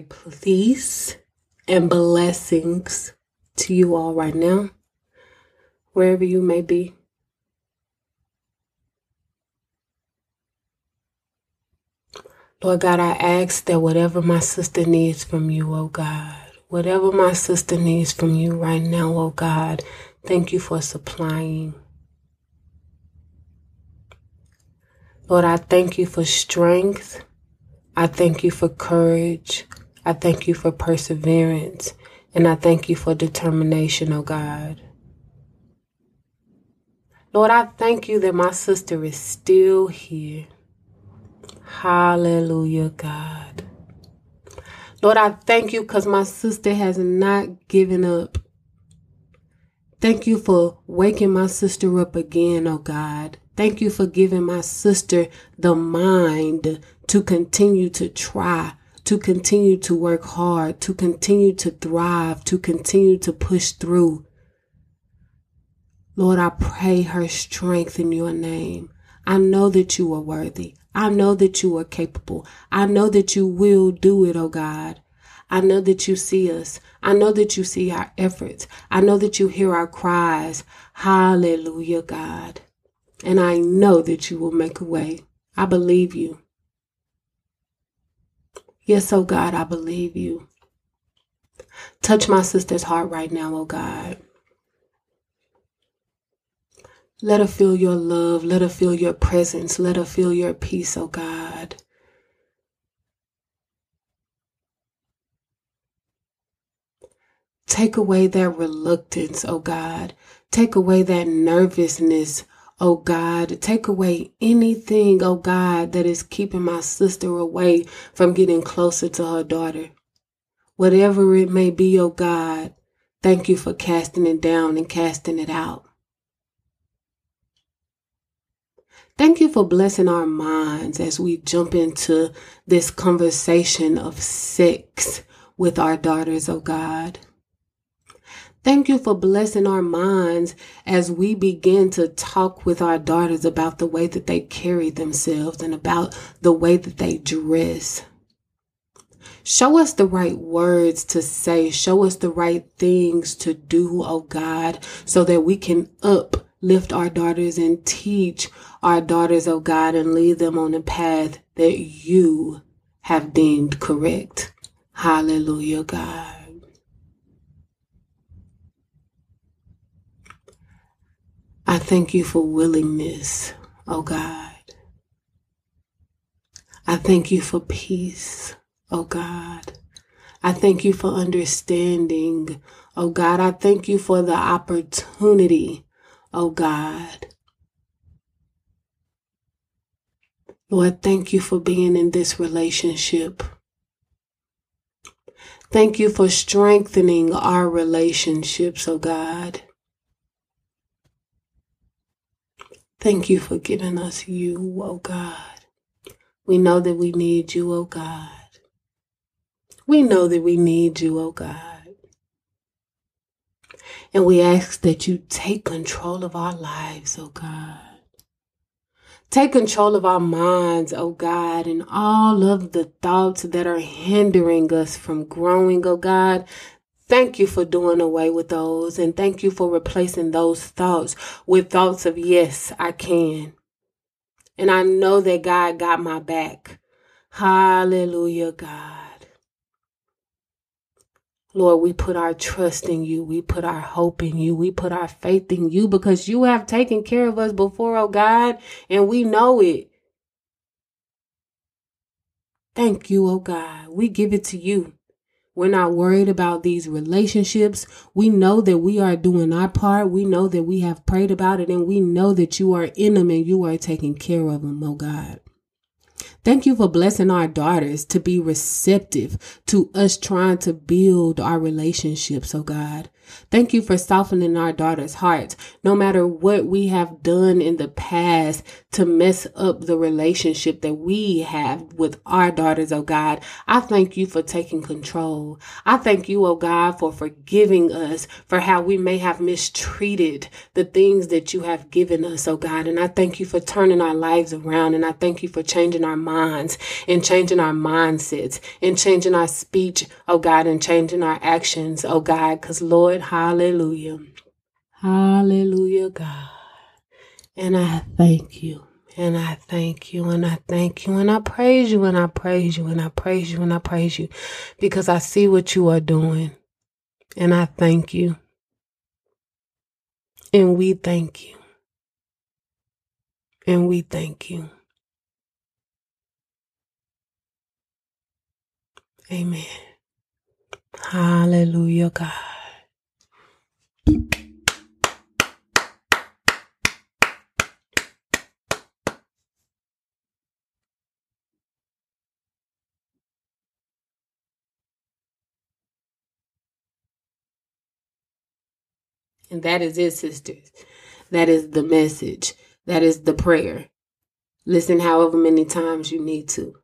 pray peace and blessings to you all right now, wherever you may be. Lord God, I ask that whatever my sister needs from you, oh God, whatever my sister needs from you right now, oh God, thank you for supplying. Lord, I thank you for strength. I thank you for courage. I thank you for perseverance. And I thank you for determination, oh God. Lord, I thank you that my sister is still here. Hallelujah, God. Lord, I thank you because my sister has not given up. Thank you for waking my sister up again, oh God. Thank you for giving my sister the mind to continue to try, to continue to work hard, to continue to thrive, to continue to push through. Lord, I pray her strength in your name. I know that you are worthy. I know that you are capable. I know that you will do it, oh God. I know that you see us. I know that you see our efforts. I know that you hear our cries. Hallelujah, God. And I know that you will make a way. I believe you. Yes, oh God, I believe you. Touch my sister's heart right now, oh God. Let her feel your love. Let her feel your presence. Let her feel your peace, oh God. Take away that reluctance, oh God. Take away that nervousness, oh God. Take away anything, oh God, that is keeping my sister away from getting closer to her daughter. Whatever it may be, oh God, thank you for casting it down and casting it out. Thank you for blessing our minds as we jump into this conversation of sex with our daughters, oh God. Thank you for blessing our minds as we begin to talk with our daughters about the way that they carry themselves and about the way that they dress. Show us the right words to say. Show us the right things to do, oh God, so that we can uplift our daughters and teach our daughters, oh God, and lead them on the path that you have deemed correct. Hallelujah, God. I thank you for willingness, oh God. I thank you for peace, oh God. I thank you for understanding, oh God. I thank you for the opportunity, oh God, Lord, thank you for being in this relationship. Thank you for strengthening our relationships, oh God. Thank you for giving us you, oh God. We know that we need you, oh God. We know that we need you, oh God. And we ask that you take control of our lives, oh God. Take control of our minds, oh God, and all of the thoughts that are hindering us from growing, oh God. Thank you for doing away with those and thank you for replacing those thoughts with thoughts of, yes, I can. And I know that God got my back. Hallelujah, God. Lord, we put our trust in you. We put our hope in you. We put our faith in you because you have taken care of us before, oh God, and we know it. Thank you, oh God. We give it to you. We're not worried about these relationships. We know that we are doing our part. We know that we have prayed about it and we know that you are in them and you are taking care of them, oh God. Thank you for blessing our daughters to be receptive to us trying to build our relationships, oh God. Thank you for softening our daughters' hearts. No matter what we have done in the past to mess up the relationship that we have with our daughters, oh God, I thank you for taking control. I thank you, oh God, for forgiving us for how we may have mistreated the things that you have given us, oh God. And I thank you for turning our lives around. And I thank you for changing our minds and changing our mindsets and changing our speech, oh God, and changing our actions, oh God. Because Lord, hallelujah. Hallelujah, God. And I thank you. And I thank you and I thank you and I praise you and I praise you and I praise you and I praise you because I see what you are doing. And I thank you. And we thank you. And we thank you. Amen. Hallelujah, God. And that is it, sisters. That is the message. That is the prayer. Listen however many times you need to.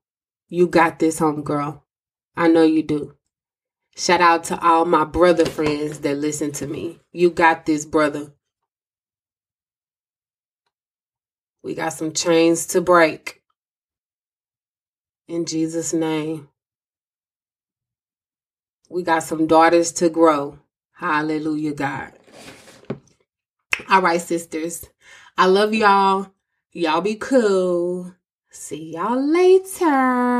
You got this, home girl. I know you do. Shout out to all my brother friends that listen to me. You got this, brother. We got some chains to break. In Jesus' name. We got some daughters to grow. Hallelujah, God. All right, sisters. I love y'all. Y'all be cool. See y'all later.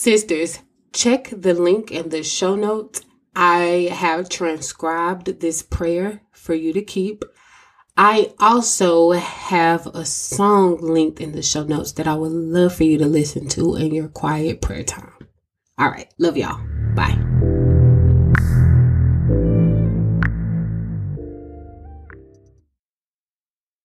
Sisters, check the link in the show notes. I have transcribed this prayer for you to keep. I also have a song linked in the show notes that I would love for you to listen to in your quiet prayer time. All right. Love y'all. Bye.